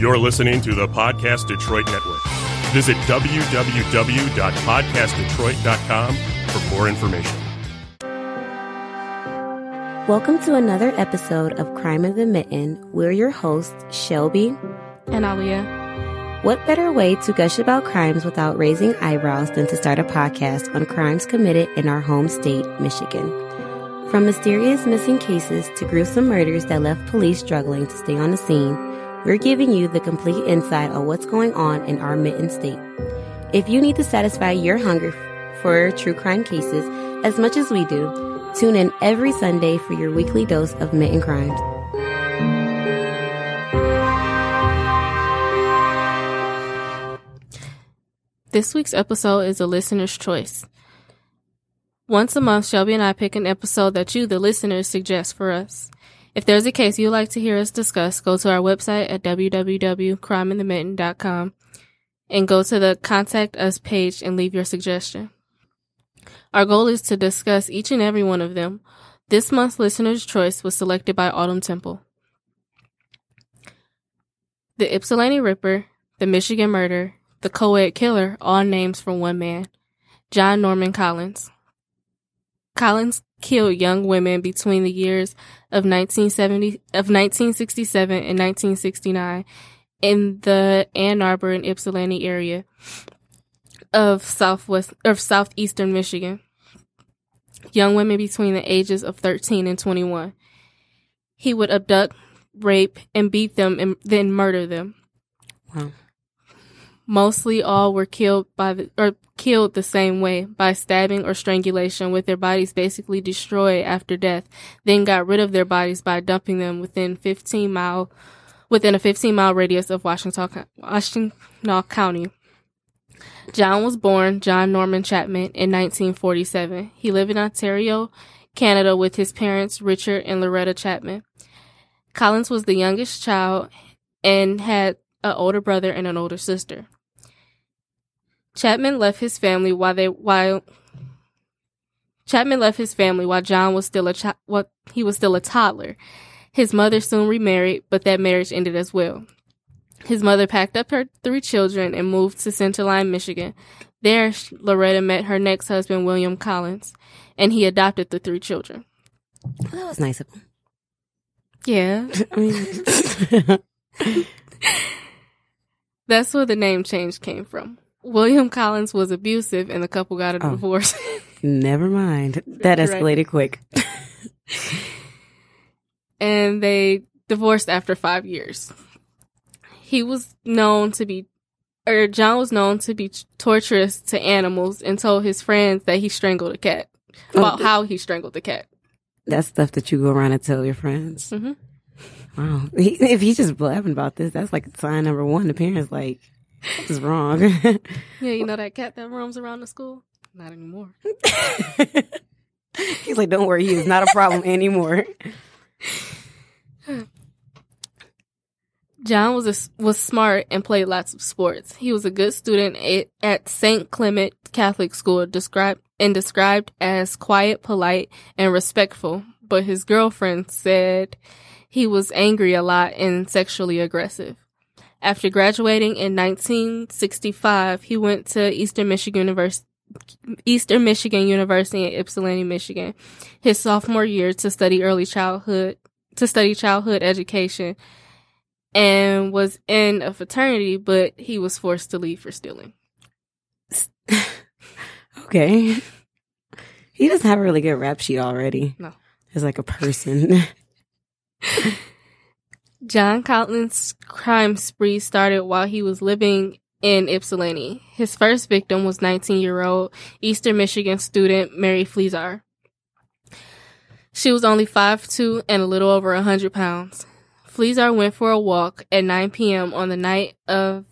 You're listening to the Podcast Detroit Network. Visit www.podcastdetroit.com for more information. Welcome to another episode of Crime in the Mitten. We're your hosts, Shelby and Alia. What better way to gush about crimes without raising eyebrows than to start a podcast on crimes committed in our home state, Michigan? From mysterious missing cases to gruesome murders that left police struggling to stay on the scene, we're giving you the complete insight on what's going on in our mitten state. If you need to satisfy your hunger for true crime cases as much as we do, tune in every Sunday for your weekly dose of mitten crimes. This week's episode is a listener's choice. Once a month, Shelby and I pick an episode that you, the listeners, suggest for us. If there's a case you'd like to hear us discuss, go to our website at www.crimeinthemitten.com and go to the Contact Us page and leave your suggestion. Our goal is to discuss each and every one of them. This month's listener's choice was selected by Autumn Temple. The Ypsilanti Ripper, the Michigan Murder, the co-ed killer, all names from one man, John Norman Collins. Collins killed young women between the years of 1970 of 1967 and 1969 in the Ann Arbor and Ypsilanti area of southwest of southeastern Michigan. Young women between the ages of 13 and 21. He would abduct, rape, and beat them and then murder them. Wow. Mostly all were killed by the, or killed the same way by stabbing or strangulation with their bodies basically destroyed after death, then got rid of their bodies by dumping them within 15 mile, within a 15 mile radius of Washtenaw, Washtenaw County. John was born John Norman Chapman in 1947. He lived in Ontario, Canada with his parents Richard and Loretta Chapman. Collins was the youngest child and had an older brother and an older sister. Chapman left his family while they while Chapman left his family while John was still a chi- what he was still a toddler. His mother soon remarried, but that marriage ended as well. His mother packed up her three children and moved to Center Line, Michigan. There, Loretta met her next husband, William Collins, and he adopted the three children. Well, that was nice of him. Yeah. I mean, That's where the name change came from. William Collins was abusive and the couple got a Oh. divorce. never mind. That Right. escalated quick. and they divorced after five years. He was known to be, or John was known to be torturous to animals and told his friends that he strangled a cat. About Oh. how he strangled the cat. That's stuff that you go around and tell your friends. hmm Wow. He, if he's just blabbing about this, that's like sign number one. The parents like, what is wrong? Yeah, you know that cat that roams around the school? Not anymore. he's like, don't worry, he is not a problem anymore. John was a, was smart and played lots of sports. He was a good student at, at St. Clement Catholic School, described and described as quiet, polite, and respectful. But his girlfriend said he was angry a lot and sexually aggressive. After graduating in 1965, he went to Eastern Michigan University. Eastern Michigan University in Ypsilanti, Michigan, his sophomore year to study early childhood, to study childhood education and was in a fraternity, but he was forced to leave for stealing. Okay. He doesn't have a really good rap sheet already. No. As like a person. John Collins' crime spree started while he was living in Ypsilanti. His first victim was 19 year old Eastern Michigan student Mary Fleszar. She was only 5'2 and a little over 100 pounds. Fleszar went for a walk at 9 p.m. on the night of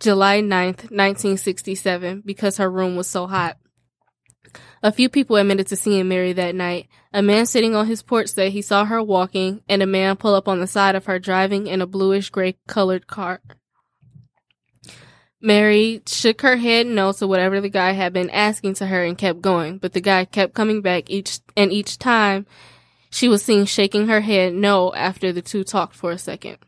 July 9th, 1967, because her room was so hot. A few people admitted to seeing Mary that night. A man sitting on his porch said he saw her walking, and a man pull up on the side of her driving in a bluish gray colored car. Mary shook her head no to whatever the guy had been asking to her and kept going, but the guy kept coming back each and each time she was seen shaking her head no after the two talked for a second.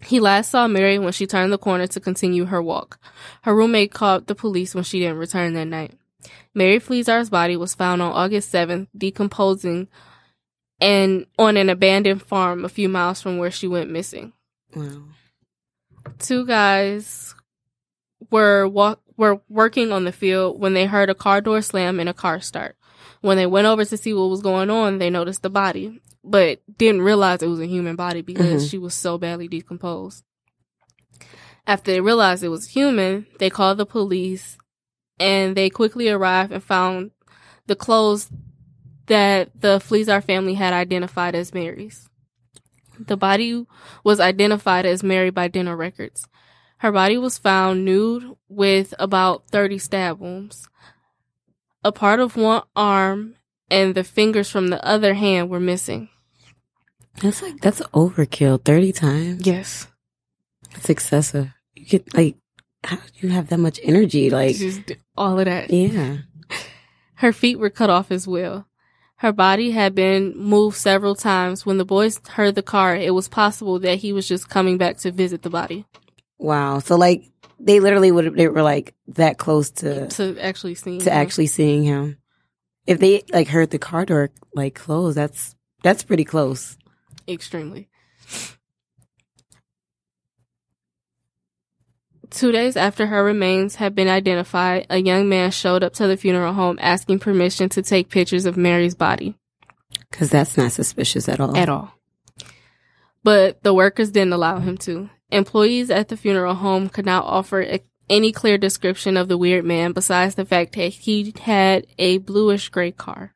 He last saw Mary when she turned the corner to continue her walk. Her roommate called the police when she didn't return that night. Mary Fleszar's body was found on August 7th, decomposing and on an abandoned farm a few miles from where she went missing. Wow. Two guys were walk were working on the field when they heard a car door slam and a car start. When they went over to see what was going on, they noticed the body, but didn't realize it was a human body because Mhm. she was so badly decomposed. After they realized it was human, they called the police and they quickly arrived and found the clothes that the Fleszar family had identified as Mary's. The body was identified as Mary by dental records. Her body was found nude with about 30 stab wounds. A part of one arm and the fingers from the other hand were missing. That's like that's overkill. Thirty times. Yes. It's excessive. You get like, how do you have that much energy? Like, Just all of that. yeah. Her feet were cut off as well. Her body had been moved several times. When the boys heard the car, it was possible that he was just coming back to visit the body. Wow. So like, they literally would they were like that close to To actually seeing to him. actually seeing him. If they like heard the car door like close, that's that's pretty close. Extremely. Two days after her remains had been identified, a young man showed up to the funeral home asking permission to take pictures of Mary's body Because that's not suspicious at all. at all. But the workers didn't allow him to. Employees at the funeral home could not offer a- any clear description of the weird man besides the fact that he had a bluish gray car.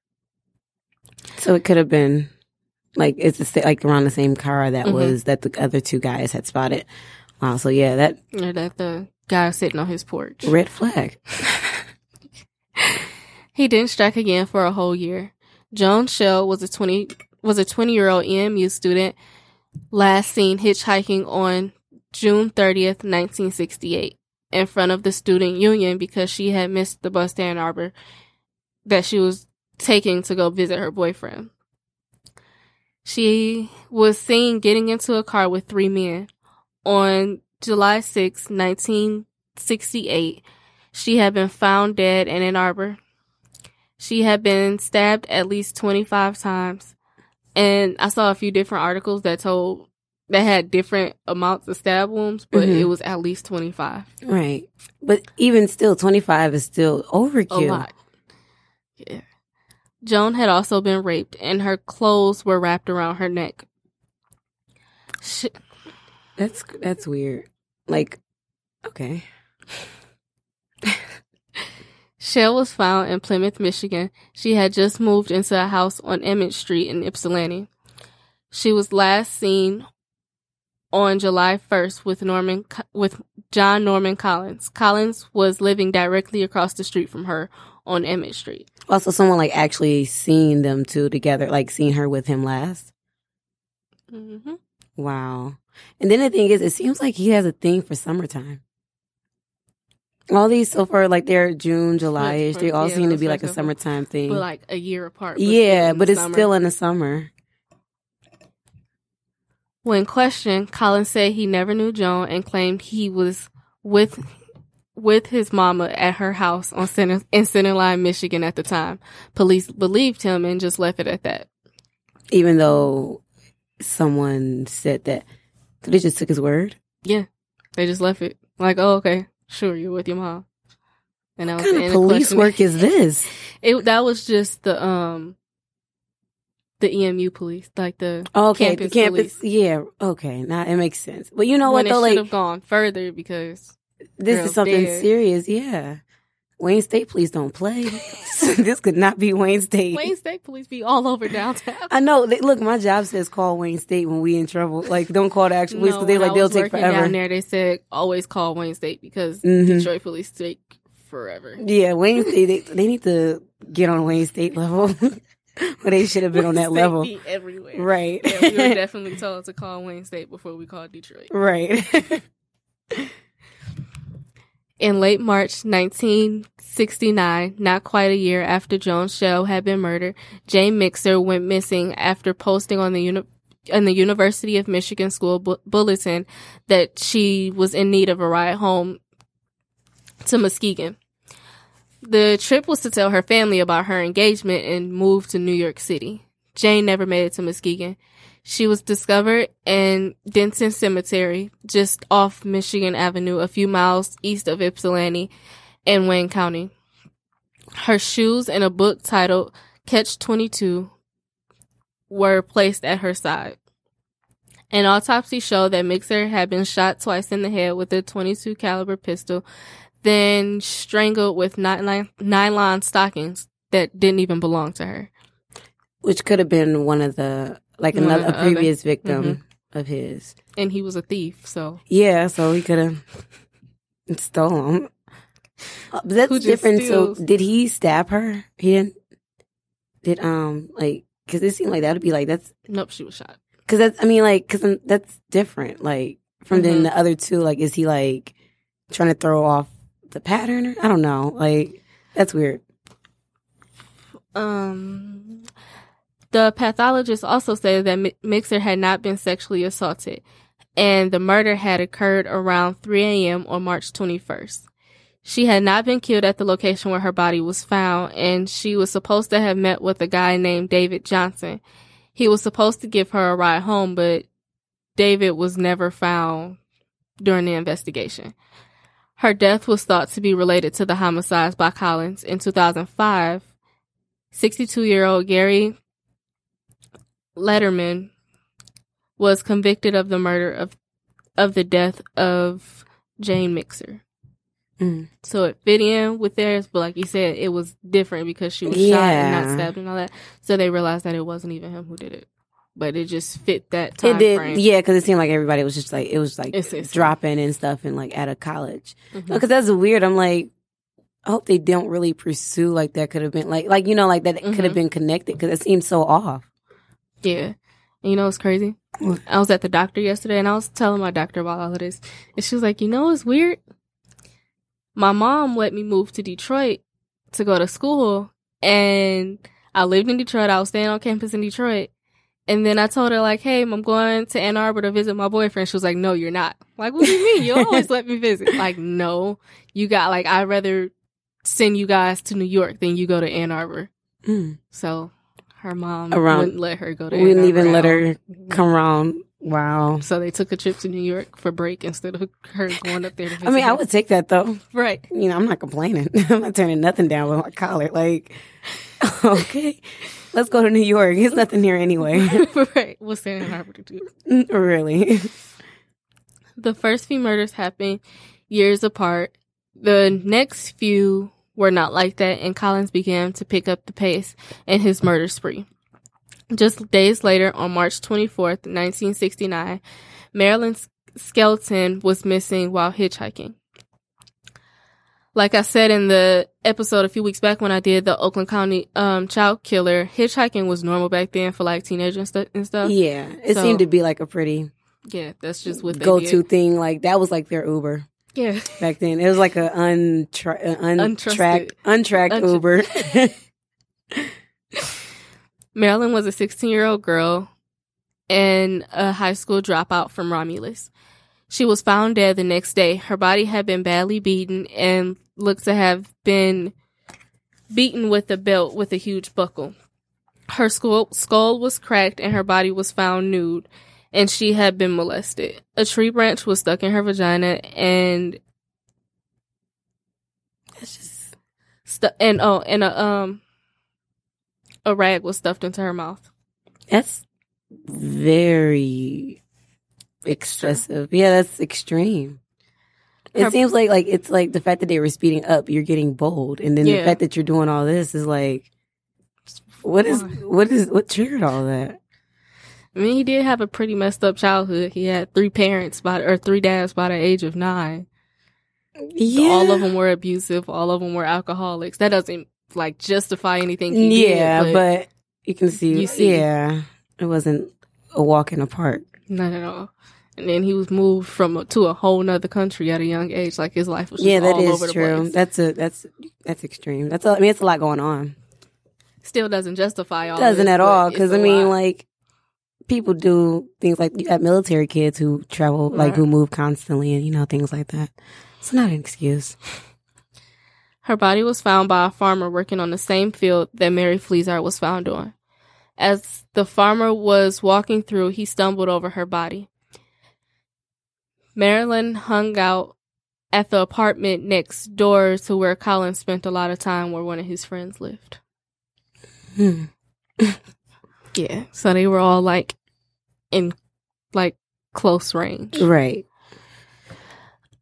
So it could have been like it's the, like around the same car that Mhm. was that the other two guys had spotted. Wow. So yeah, that Or that the guy sitting on his porch. red flag. He didn't strike again for a whole year. Joan Schell was a twenty was a twenty year old EMU student, last seen hitchhiking on June thirtieth, nineteen sixty eight, in front of the student union because she had missed the bus to Ann Arbor that she was taking to go visit her boyfriend. She was seen getting into a car with three men. On July 6, 1968, she had been found dead in Ann Arbor. She had been stabbed at least 25 times. And I saw a few different articles that told that had different amounts of stab wounds, but Mhm. it was at least 25. Right. But even still, 25 is still overkill. A lot. Yeah. Joan had also been raped and her clothes were wrapped around her neck. She, That's that's weird. Like, okay. Schell was found in Plymouth, Michigan. She had just moved into a house on Emmett Street in Ypsilanti. She was last seen on July 1st with Norman with John Norman Collins. Collins was living directly across the street from her on Emmett Street. Also, someone like actually seen them two together, like seen her with him last. Mm hmm Wow. And then the thing is, it seems like he has a thing for summertime. All these so far, like they're June, July ish, they all Yeah, seem to be like a summertime thing. But like a year apart. but yeah, but it's summer. still in the summer. When questioned, Collins said he never knew Joan and claimed he was with with his mama at her house on Center in Center Line, Michigan at the time. Police believed him and just left it at that. Even though someone said that, so they just took his word. Yeah. They just left it. Like, oh, okay, sure, you're with your mom. And that What was kind of police work is this? It that was just the um the EMU police, like the Okay, campus, the campus. police. Yeah, okay, now it makes sense. But you know when what though, it should like have gone further because this is something dead. serious. Yeah, Wayne State police don't play. this could not be Wayne State. Wayne State police be all over downtown. I know. They, look, my job says call Wayne State when we in trouble. Like, don't call the actual police No, because they when like they'll take forever. Down there, they said always call Wayne State because Mhm. Detroit police take forever. Yeah, Wayne State. They, they need to get on Wayne State level, or they should have been on that State level. be everywhere. Right. Yeah, we were definitely told to call Wayne State before we called Detroit. right. In late March 1969, not quite a year after Joan Schell had been murdered, Jane Mixer went missing after posting on the uni- in the University of Michigan School bu- Bulletin that she was in need of a ride home to Muskegon. The trip was to tell her family about her engagement and move to New York City. Jane never made it to Muskegon. She was discovered in Denton Cemetery, just off Michigan Avenue, a few miles east of Ypsilanti in Wayne County. Her shoes and a book titled Catch 22 were placed at her side. An autopsy showed that Mixer had been shot twice in the head with a 22 caliber pistol, then strangled with nylon, nylon stockings that didn't even belong to her. Which could have been one of the like of another a the other- previous victim Mhm. of his. And he was a thief, so Yeah, so he could have stole him. Uh, But that's different. So did he stab her? He didn't. Did um like because it seemed like that would be like that's nope, she was shot. because that's I mean like because that's different like from then Mhm. the other two like is he like trying to throw off the pattern or I don't know like that's weird. Um, the pathologist also said that Mi- Mixer had not been sexually assaulted, and the murder had occurred around 3 a.m. on March 21st. She had not been killed at the location where her body was found, and she was supposed to have met with a guy named David Johnson. He was supposed to give her a ride home, but David was never found during the investigation. Her death was thought to be related to the homicides by Collins in 2005. 62 year old Gary Leiterman was convicted of the murder of of the death of Jane Mixer. Mm. So it fit in with theirs, but like you said, it was different because she was shot and not stabbed and all that. So they realized that it wasn't even him who did it, but it just fit that time it did frame. yeah because it seemed like everybody was just like it was like It's- it's- dropping and stuff and like at a college. Mhm. because that's weird. I'm like, I hope they don't really pursue like that. Could have been like, like you know, like that could have been connected because it seems so off. Yeah. And you know what's crazy? What? I was at the doctor yesterday and I was telling my doctor about all of this. And she was like, you know what's weird? My mom let me move to Detroit to go to school. And I lived in Detroit. I was staying on campus in Detroit. And then I told her, like, hey, I'm going to Ann Arbor to visit my boyfriend. She was like, no, you're not. Like, what do you mean? You always let me visit. Like, no, you got, like, I'd rather send you guys to New York than you go to Ann Arbor. Mm. So her mom Around- wouldn't let her go to. Wouldn't even let her come around. Wow. So they took a trip to New York for break instead of her going up there to visit. I mean, I would take that though. right. You know, I'm not complaining. I'm not turning nothing down with my collar. Like, okay, let's go to New York. There's nothing here anyway. right. What's in Ann Arbor to do? Mm, really. The first few murders happened years apart. The next few were not like that, and Collins began to pick up the pace in his murder spree. Just days later, on March 24th, 1969, Marilyn Skelton was missing while hitchhiking. Like I said in the episode a few weeks back when I did the Oakland County um, child killer, hitchhiking was normal back then for like teenagers and, stu- and stuff. Yeah, it So- seemed to be like a pretty Yeah, that's just what they go-to thing. Like that was like their Uber. Yeah. back then. It was like a untra- uh, an untracked, untracked Untra- Uber. Marilyn was a 16 year old girl and a high school dropout from Romulus. She was found dead the next day. Her body had been badly beaten and looked to have been beaten with a belt with a huge buckle. Her skull, skull was cracked and her body was found nude, and she had been molested. A tree branch was stuck in her vagina and That's just stu- and oh and a um a rag was stuffed into her mouth. that's very excessive. Yeah, that's extreme. It Her- seems like like it's like the fact that they were speeding up, you're getting bold, and then Yeah. the fact that you're doing all this is like, what is what is what triggered all that? I mean, he did have a pretty messed up childhood. He had three parents by or three dads by the age of nine. Yeah, All of them were abusive. All of them were alcoholics. That doesn't like justify anything. He yeah, did, but, you can see, You see. yeah, it wasn't a walk in the park. not at all. And then he was moved from a, to a whole nother country at a young age. Like his life was just Yeah, that is true. That's a that's that's extreme. That's a, I mean, it's a lot going on. Still doesn't justify all. Doesn't this, at all because I mean, lot. like people do things like you have military kids who travel, like who move constantly, and you know things like that. It's not an excuse. Her body was found by a farmer working on the same field that Mary Fleazard was found on. As the farmer was walking through, he stumbled over her body. Marilyn hung out at the apartment next door to where Colin spent a lot of time where one of his friends lived. Hmm. Yeah. So they were all like in like close range. Right.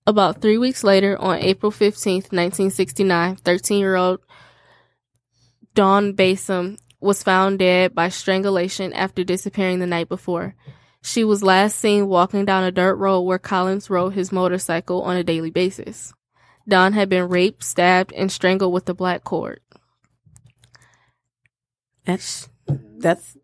About three weeks later, on April 15th, 1969, 13 year old Dawn Basom was found dead by strangulation after disappearing the night before. She was last seen walking down a dirt road where Collins rode his motorcycle on a daily basis. Dawn had been raped, stabbed, and strangled with a black cord. That's that's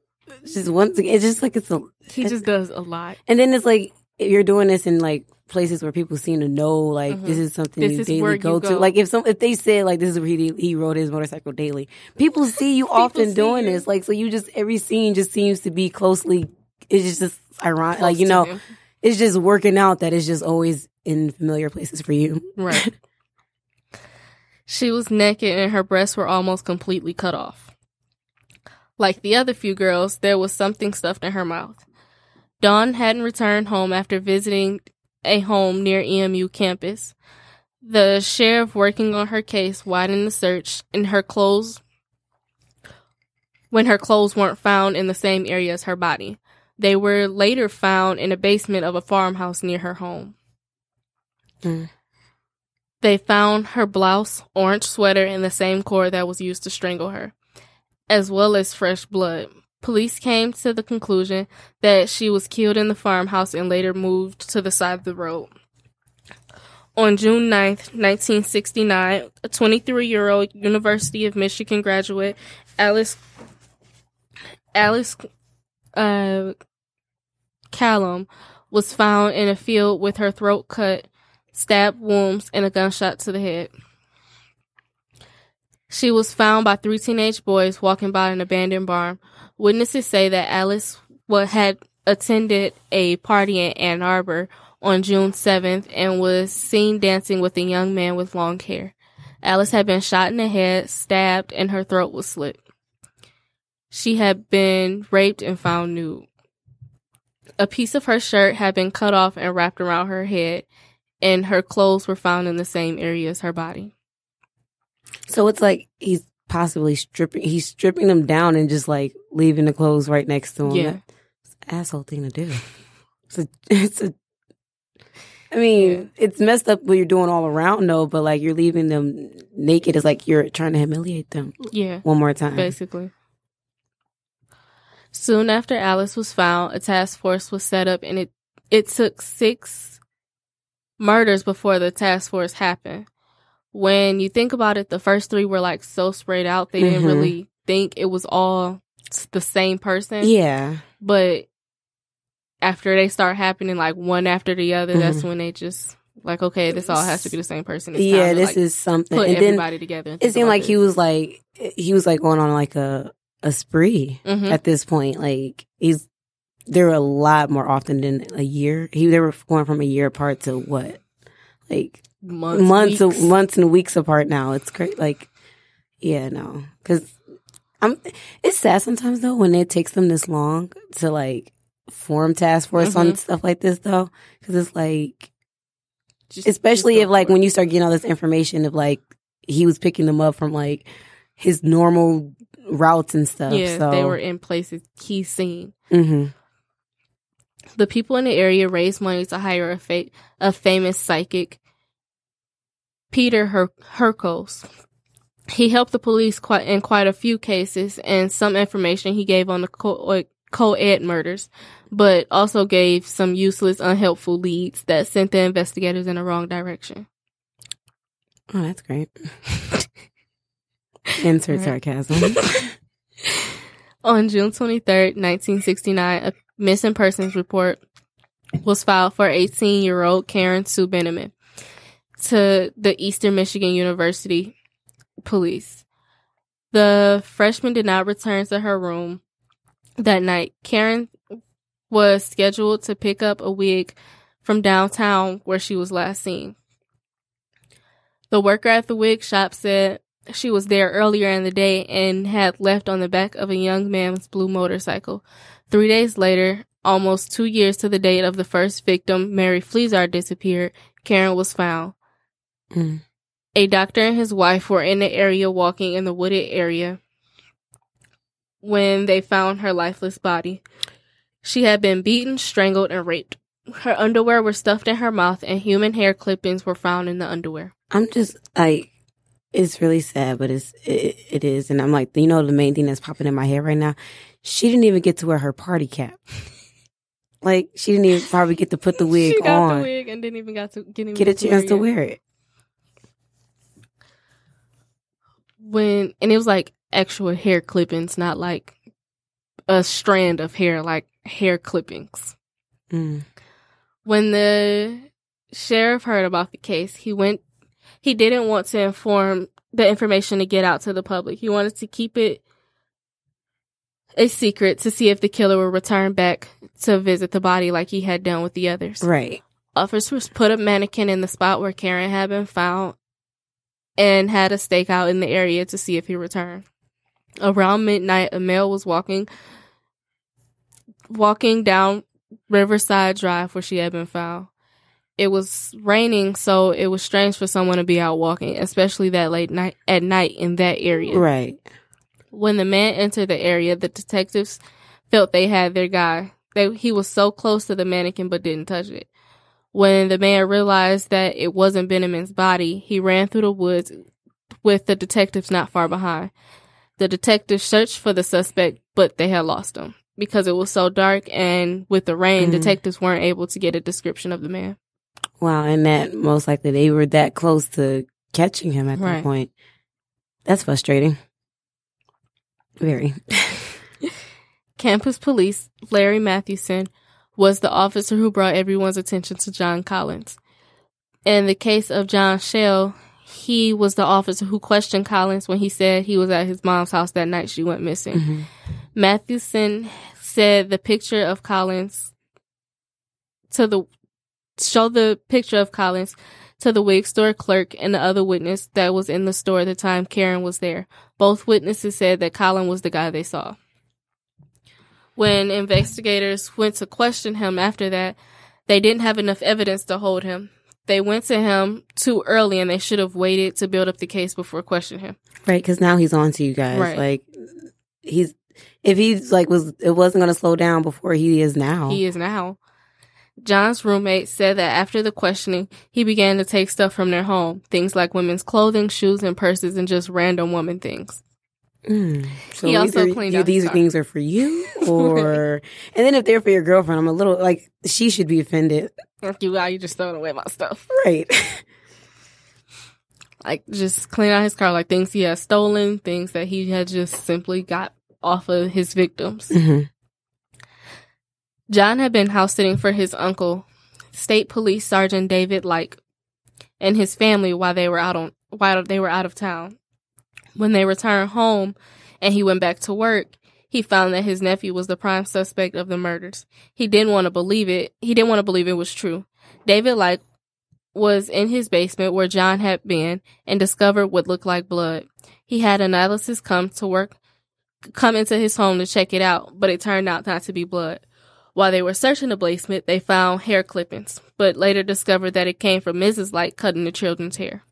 just once again. It's just like it's a. He just does a lot. And then it's like you're doing this in like places where people seem to know like Mhm. this is something This you is daily where you go, to. Like if some if they said like this is where he he rode his motorcycle daily, people see you often see doing you. this. Like so you just every scene just seems to be closely. It's just, ironic. Like you know, him. it's just working out that it's just always in familiar places for you. Right. she was naked and her breasts were almost completely cut off. Like the other few girls, there was something stuffed in her mouth. Dawn hadn't returned home after visiting a home near EMU campus. The sheriff working on her case widened the search and her clothes when her clothes weren't found in the same area as her body. They were later found in a basement of a farmhouse near her home. Mm. They found her blouse, orange sweater, and the same cord that was used to strangle her, as well as fresh blood. Police came to the conclusion that she was killed in the farmhouse and later moved to the side of the road. On June 9th, 1969, a 23 year old University of Michigan graduate, Alice, Alice uh, Kalom, was found in a field with her throat cut stab wounds, and a gunshot to the head. She was found by three teenage boys walking by an abandoned barn. Witnesses say that Alice had attended a party in Ann Arbor on June 7th and was seen dancing with a young man with long hair. Alice had been shot in the head, stabbed, and her throat was slit. She had been raped and found nude. A piece of her shirt had been cut off and wrapped around her head, and her clothes were found in the same area as her body. So it's like he's possibly stripping. He's stripping them down and just like leaving the clothes right next to him. Yeah. Asshole thing to do. It's a. It's a. I mean, it's messed up what you're doing all around, though. But like you're leaving them naked. It's like you're trying to humiliate them Yeah, one more time. basically. Soon after Alice was found, a task force was set up, and it it took six murders before the task force happened. When you think about it, the first three were like so spread out; they didn't Mhm. really think it was all the same person. Yeah. But after they start happening like one after the other, that's Mhm. when they just like, okay, this all has to be the same person. It's Yeah. This like, is something. put And then everybody together. it seemed like he was like he was like going on like a a spree Mhm. at this point. Like he's there were a lot more often than a year. He they were going from a year apart to what like months, months weeks. months and weeks apart now. It's great. Like yeah, no, because I'm. It's sad sometimes though when it takes them this long to like form task force on Mhm. stuff like this though, because it's like Just- especially just if like when you start getting all this information of like he was picking them up from like his normal routes and stuff. yeah, so they were in places he's seen. hmm The people in the area raised money to hire a fa- a famous psychic, Peter Her- Hurkos. He helped the police quite in quite a few cases, and some information he gave on the co- co-ed murders, but also gave some useless, unhelpful leads that sent the investigators in the wrong direction. Oh, that's great. Insert sarcasm. On June 23rd, 1969, a missing persons report was filed for 18 year old Karen Sue Beineman to the Eastern Michigan University police. The freshman did not return to her room that night. Karen was scheduled to pick up a wig from downtown where she was last seen. The worker at the wig shop said she was there earlier in the day and had left on the back of a young man's blue motorcycle. Three days later, almost two years to the date of the first victim, Mary Fleszar disappeared, Karen was found. Mm. A doctor and his wife were in the area walking in the wooded area when they found her lifeless body. She had been beaten, strangled, and raped. Her underwear were stuffed in her mouth, and human hair clippings were found in the underwear. I'm just like, it's really sad, but it's it, it is, and I'm like, you know, the main thing that's popping in my head right now, she didn't even get to wear her party cap. like she didn't even probably get to put the wig she got on, the wig and didn't even got to get, get a chance to wear it. When and it was like actual hair clippings, not like a strand of hair, like hair clippings. Mm. When the sheriff heard about the case, he went. He didn't want to inform the information to get out to the public. He wanted to keep it a secret to see if the killer would return back to visit the body like he had done with the others. Right. Officers put a mannequin in the spot where Karen had been found and had a stakeout in the area to see if he returned. Around midnight, a male was walking walking down Riverside Drive where she had been found. It was raining, so it was strange for someone to be out walking, especially that late night at night in that area. Right. When the man entered the area, the detectives felt they had their guy. They, he was so close to the mannequin but didn't touch it. When the man realized that it wasn't Beineman's body, he ran through the woods with the detectives not far behind. The detectives searched for the suspect, but they had lost him because it was so dark and with the rain, Mhm. detectives weren't able to get a description of the man. Wow, and that most likely they were that close to catching him at that point. That's frustrating. Very. Campus police, Larry Mathewson, was the officer who brought everyone's attention to John Collins. In the case of John Schell, he was the officer who questioned Collins when he said he was at his mom's house that night she went missing. Mhm. Mathewson said the picture of Collins to the show the picture of Collins to the wig store clerk and the other witness that was in the store at the time Karen was there. Both witnesses said that Collins was the guy they saw. When investigators went to question him after that, they didn't have enough evidence to hold him. They went to him too early and they should have waited to build up the case before questioning him. Right, because now he's on to you guys. Right. Like he's if he's like was it wasn't gonna slow down before he is now. He is now. John's roommate said that after the questioning, he began to take stuff from their home, things like women's clothing, shoes, and purses, and just random woman things. Mm. So He also either cleaned you- these things are for you, or and then if they're for your girlfriend, I'm a little like she should be offended, Like you, you just throwing away my stuff. right? Like just clean out his car, like things he has stolen, things that he had just simply got off of his victims. hmm John had been house sitting for his uncle, State Police Sergeant David Leik, and his family while they were out on while they were out of town. When they returned home and he went back to work, he found that his nephew was the prime suspect of the murders. He didn't want to believe it. He didn't want to believe it was true. David Leik was in his basement where John had been and discovered what looked like blood. He had analysis come to work come into his home to check it out, but it turned out not to be blood. While they were searching the basement, they found hair clippings, but later discovered that it came from Mrs. Light cutting the children's hair.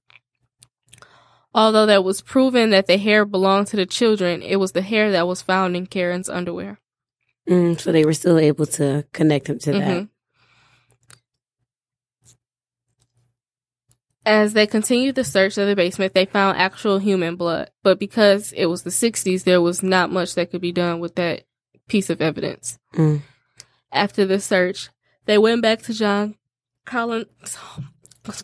Although that was proven that the hair belonged to the children, it was the hair that was found in Karen's underwear. Mm, so they were still able to connect him to that. Mhm. As they continued the search of the basement, they found actual human blood, but because it was the 60s, there was not much that could be done with that piece of evidence. Mm. After the search, they went back to John Collins,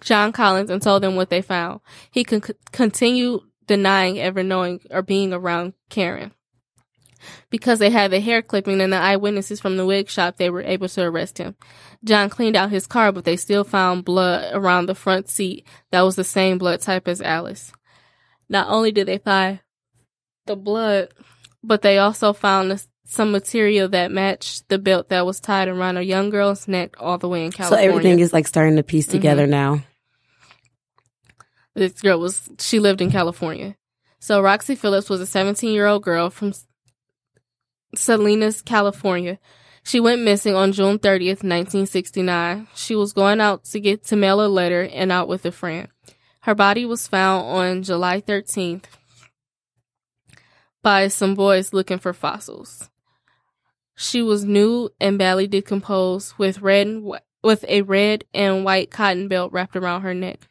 John Collins, and told them what they found. He con- continued denying ever knowing or being around Karen. Because they had the hair clipping and the eyewitnesses from the wig shop, they were able to arrest him. John cleaned out his car, but they still found blood around the front seat that was the same blood type as Alice. Not only did they find the blood, but they also found the, some material that matched the belt that was tied around a young girl's neck all the way in California. So everything is like starting to piece Mhm. together now. this girl was she lived in California. So Roxy Phillips was a 17 year old girl from Salinas, California. She went missing on June 30th, 1969. She was going out to get to mail a letter and out with a friend. Her body was found on July 13th by some boys looking for fossils. She was nude and badly decomposed with red and whi- with a red and white cotton belt wrapped around her neck.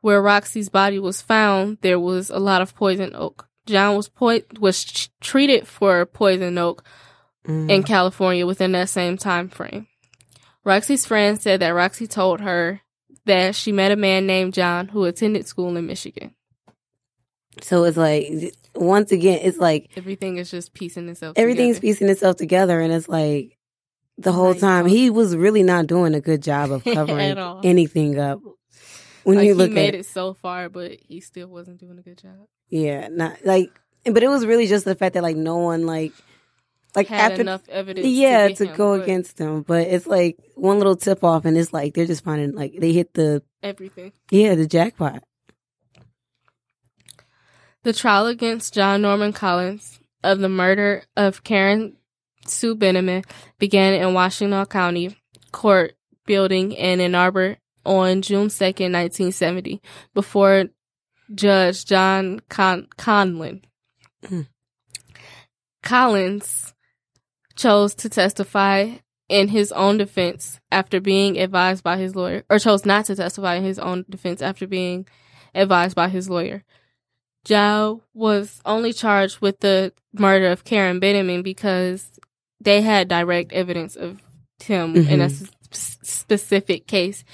Where Roxy's body was found, there was a lot of poison oak. John was po- was ch- treated for poison oak Mm. in California within that same time frame. Roxy's friend said that Roxy told her that she met a man named John who attended school in Michigan. so it's like once again, it's like Everything is just piecing itself. everything's together. piecing itself together, and it's like the whole Like, time oh. he was really not doing a good job of covering anything up. When Like, you he look made at it so far, but he still wasn't doing a good job. yeah, not like, but it was really just the fact that like no one like like Had after enough evidence. yeah to, to, him, go but against him, but it's like one little tip off, and it's like they're just finding like they hit the everything. yeah the jackpot. The trial against John Norman Collins of the murder of Karen Sue Beineman began in Washtenaw County Court building in Ann Arbor on June 2nd, 1970, before Judge John Con- Conlin. Collins chose to testify in his own defense after being advised by his lawyer, or chose not to testify in his own defense after being advised by his lawyer. Zhao was only charged with the murder of Karen Beineman because they had direct evidence of him in a Mhm. s- specific case.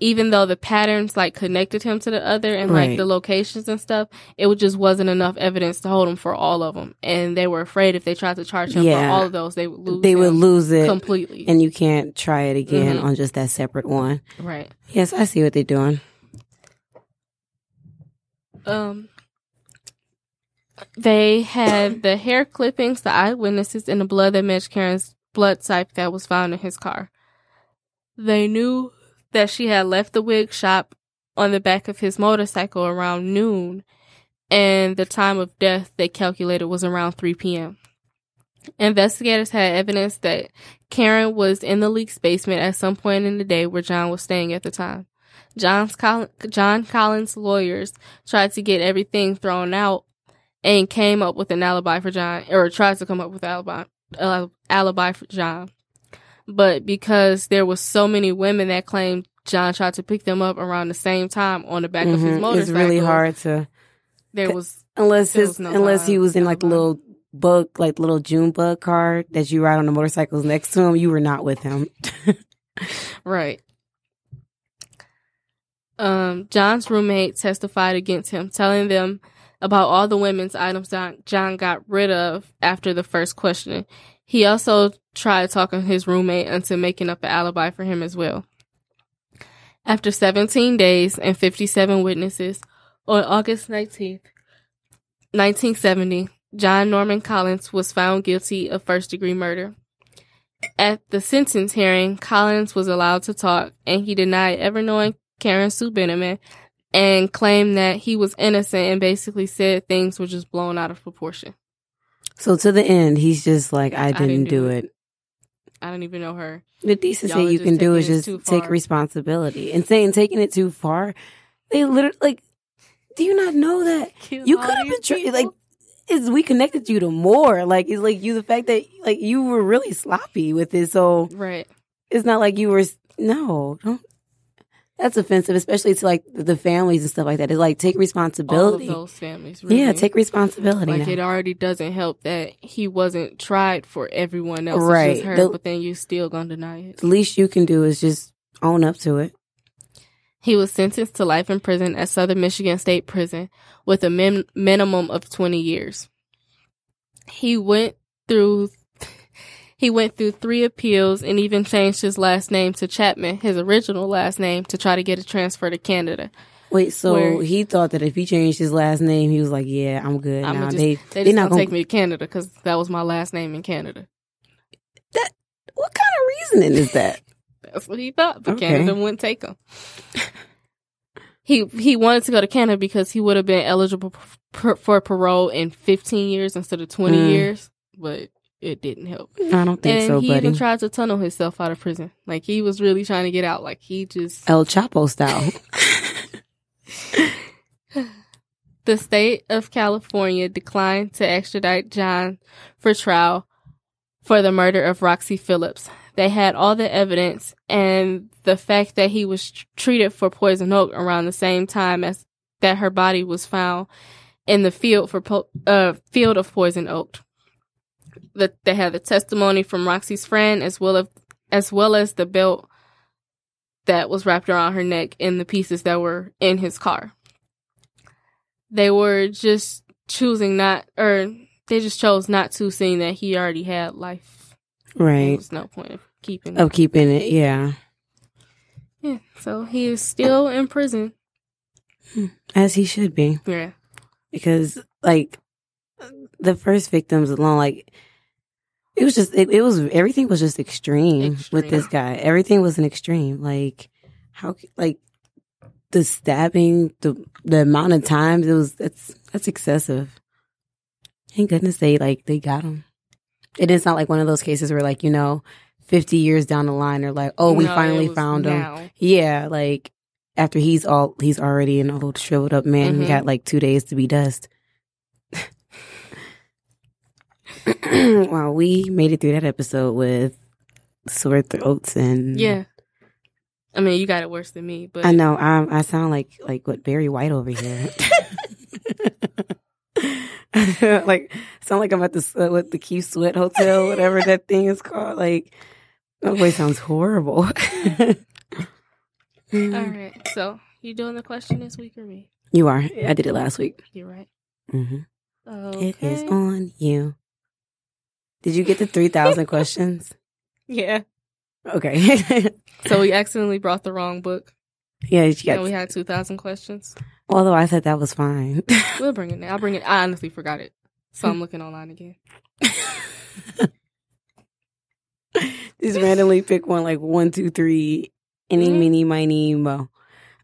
Even though the patterns like connected him to the other and like Right. the locations and stuff, it just wasn't enough evidence to hold him for all of them. And they were afraid if they tried to charge him Yeah. for all of those, they would lose. They would lose it, completely. and you can't try it again Mhm. on just that separate one. right. Yes, I see what they're doing. Um, they had the hair clippings, the eyewitnesses, and the blood that matched Karen's blood type that was found in his car. They knew that she had left the wig shop on the back of his motorcycle around noon, and the time of death they calculated was around 3 p.m. Investigators had evidence that Karen was in the Leiks basement at some point in the day where John was staying at the time. John's John Collins' lawyers tried to get everything thrown out and came up with an alibi for John, or tried to come up with an alibi, uh, alibi for John. But because there was so many women that claimed John tried to pick them up around the same time on the back of his motorcycle, It's really hard to There was unless There his was no unless he was in like the little bug like little June bug car that you ride on the motorcycles next to him. You were not with him. Right. Um, John's roommate testified against him, telling them about all the women's items John, got rid of after the first questioning. He also tried talking his roommate into making up an alibi for him as well. After 17 days and 57 witnesses, on August 19th, 1970, John Norman Collins was found guilty of first degree murder. At the sentence hearing, Collins was allowed to talk and he denied ever knowing Karen Sue Beineman and claimed that he was innocent and basically said things were just blown out of proportion. So to the end, he's just like, I didn't, didn't do do it. I don't even know her. The decent thing you can do is just take responsibility. And saying taking it too far, they literally like. Do you not know that you could have been treated like? Is we connected you to more? Like it's like you the fact that like you were really sloppy with it. So Right. it's not like you were. No, don't. That's offensive, especially to like the families and stuff like that. It's like take All of responsibility. those families. Really. Yeah, take responsibility. Like now. it already doesn't help that he wasn't tried for everyone else. It's Right. just her, The- but then you still gonna deny it. the least you can do is just own up to it. He was sentenced to life in prison at Southern Michigan State Prison with a min- minimum of 20 years. He went through he went through 3 appeals and even changed his last name to Chapman, his original last name, to try to get a transfer to Canada. Wait, so Where- he thought that if he changed his last name, he was like, "Yeah, I'm good I'm now." just, they they they're just not gonna take me to Canada because that was my last name in Canada. That what kind of reasoning is that? That's what he thought, but Okay. Canada wouldn't take him. he he wanted to go to Canada because he would have been eligible per, for parole in 15 years instead of 20 Mm. years, but it didn't help. I don't think and so, he buddy. He even tried to tunnel himself out of prison. Like he was really trying to get out. Like he just El Chapo style. the state of California declined to extradite John for trial for the murder of Roxie Phillips. They had all the evidence and the fact that he was tr- treated for poison oak around the same time as that her body was found in the field for po- uh field of poison oak. The, they had the testimony from Roxie's friend as well as as well as the belt that was wrapped around her neck and the pieces that were in his car they were just choosing not, or they just chose not to, seeing that he already had life. There right. was no point of keeping. Of keeping it, yeah. Yeah, so he is still in prison. Hmm. As he should be. Yeah, Because like the first victims alone, like it was just it, it was everything was just extreme, with this guy. Everything was an extreme. Like how like the stabbing, the the amount of times it was that's that's excessive. Thank goodness they like they got him. It is not like one of those cases where like, you know, fifty years down the line they're like, Oh, we No, finally found him. now. Yeah, like after he's all he's already an old shriveled up man. He Mhm. got like two days to be dust. wow, we made it through that episode with sore throats and Yeah, I mean, you got it worse than me, but I know I I sound like like what Barry White over here. like sound like I'm at the uh, what the Keith Sweat Hotel, whatever that thing is called. Like that voice sounds horrible. All right. So you doing the question this week or me? You are. I did it last week. You're right. Mm-hmm. Okay. It is on you. Did you get the 3,000 questions? Yeah. Okay. So we accidentally brought the wrong book. yeah, you got, we had two thousand questions. although I said that was fine. We'll bring it now. I'll bring it. I honestly forgot it, so I'm looking online again. Just randomly pick one like one, two, three, any, Mhm. meeny, miny, mo.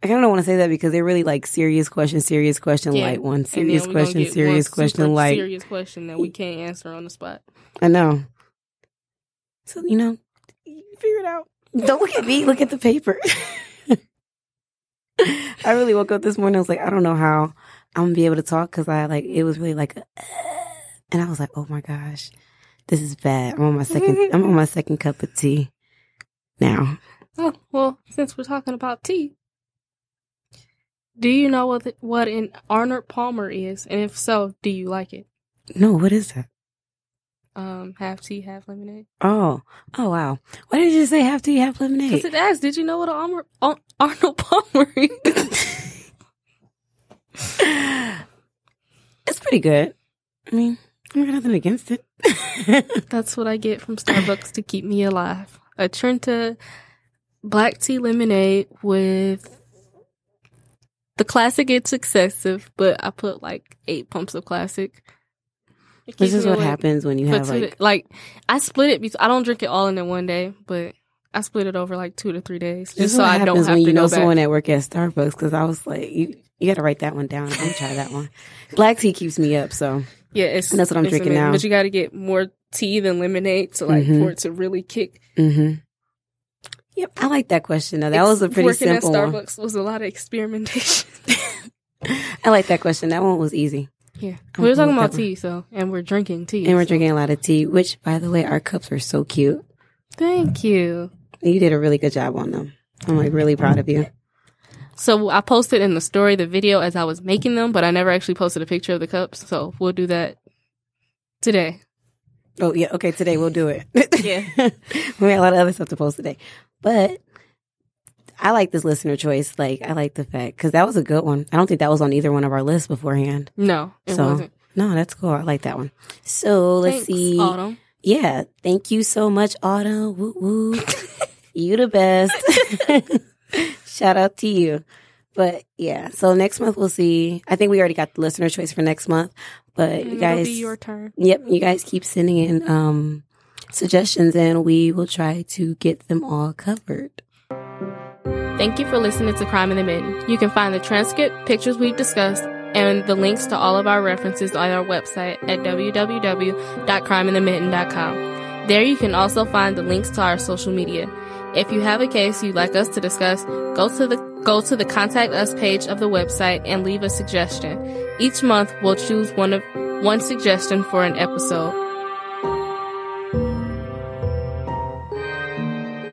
I kind of don't want to say that because they're really like serious question, serious question, Yeah. light one, serious then we gonna question, serious question, light. serious question that we can't answer on the spot. I know. So, you know, figure it out. Don't look at me, look at the paper. I really woke up this morning. I was like, I don't know how I'm gonna be able to talk because I like it was really like, a, and I was like, oh my gosh, this is bad. I'm on my second. I'm on my second cup of tea now. Oh well, since we're talking about tea, do you know what what an Arnold Palmer is, and if so, do you like it? No, what is that? Um, half tea, half lemonade. Oh, oh wow. Why did you say half tea, half lemonade? Because it asks, did you know what an Arnold, Ar- Arnold Palmer is? it's pretty good. I mean, I got nothing against it. That's what I get from Starbucks to keep me alive. A Trenta black tea lemonade with the classic. It's excessive, but I put like eight pumps of classic. This is what awake happens when you have like da- like I split it. Because I don't drink it all in one day, but I split it over like two to three days, This just is so what I don't happens have when to you know someone back. at work at Starbucks because I was like, you you got to write that one down. I'm gonna try that one. Black tea keeps me up, so Yeah, it's That's what I'm drinking amazing. now. But you got to get more tea than lemonade to like Mhm. for it to really kick. hmm Yep, I like that question. Now that was a pretty working simple at one. Starbucks was a lot of experimentation. I like that question. That one was easy, yeah, we were talking about tea, so and we're drinking tea, and we're so- drinking a lot of tea. Which, by the way, our cups are so cute. Thank you. You did a really good job on them. I'm like really proud of you. So I posted in the story the video as I was making them, but I never actually posted a picture of the cups. So we'll do that today. Oh yeah, okay. Today we'll do it. Yeah. we got a lot of other stuff to post today, but I like this listener choice. Like I like the fact because that was a good one. I don't think that was on either one of our lists beforehand. No, it So, wasn't. No, that's cool. I like that one. So let's Thanks, see. Autumn. Yeah, thank you so much, Autumn. Woo woo. you the best. Shout out to you. But yeah, so next month we'll see. I think we already got the listener choice for next month, but And you it'll guys, be your turn. yep, you guys keep sending in um suggestions, and we will try to get them all covered. Thank you for listening to Crime in the Mitten. You can find the transcript, pictures we've discussed, and the links to all of our references on our website at www.crimeinthemitten.com. There you can also find the links to our social media. If you have a case you'd like us to discuss, go to the go to the contact us page of the website and leave a suggestion. Each month we'll choose one of one suggestion for an episode.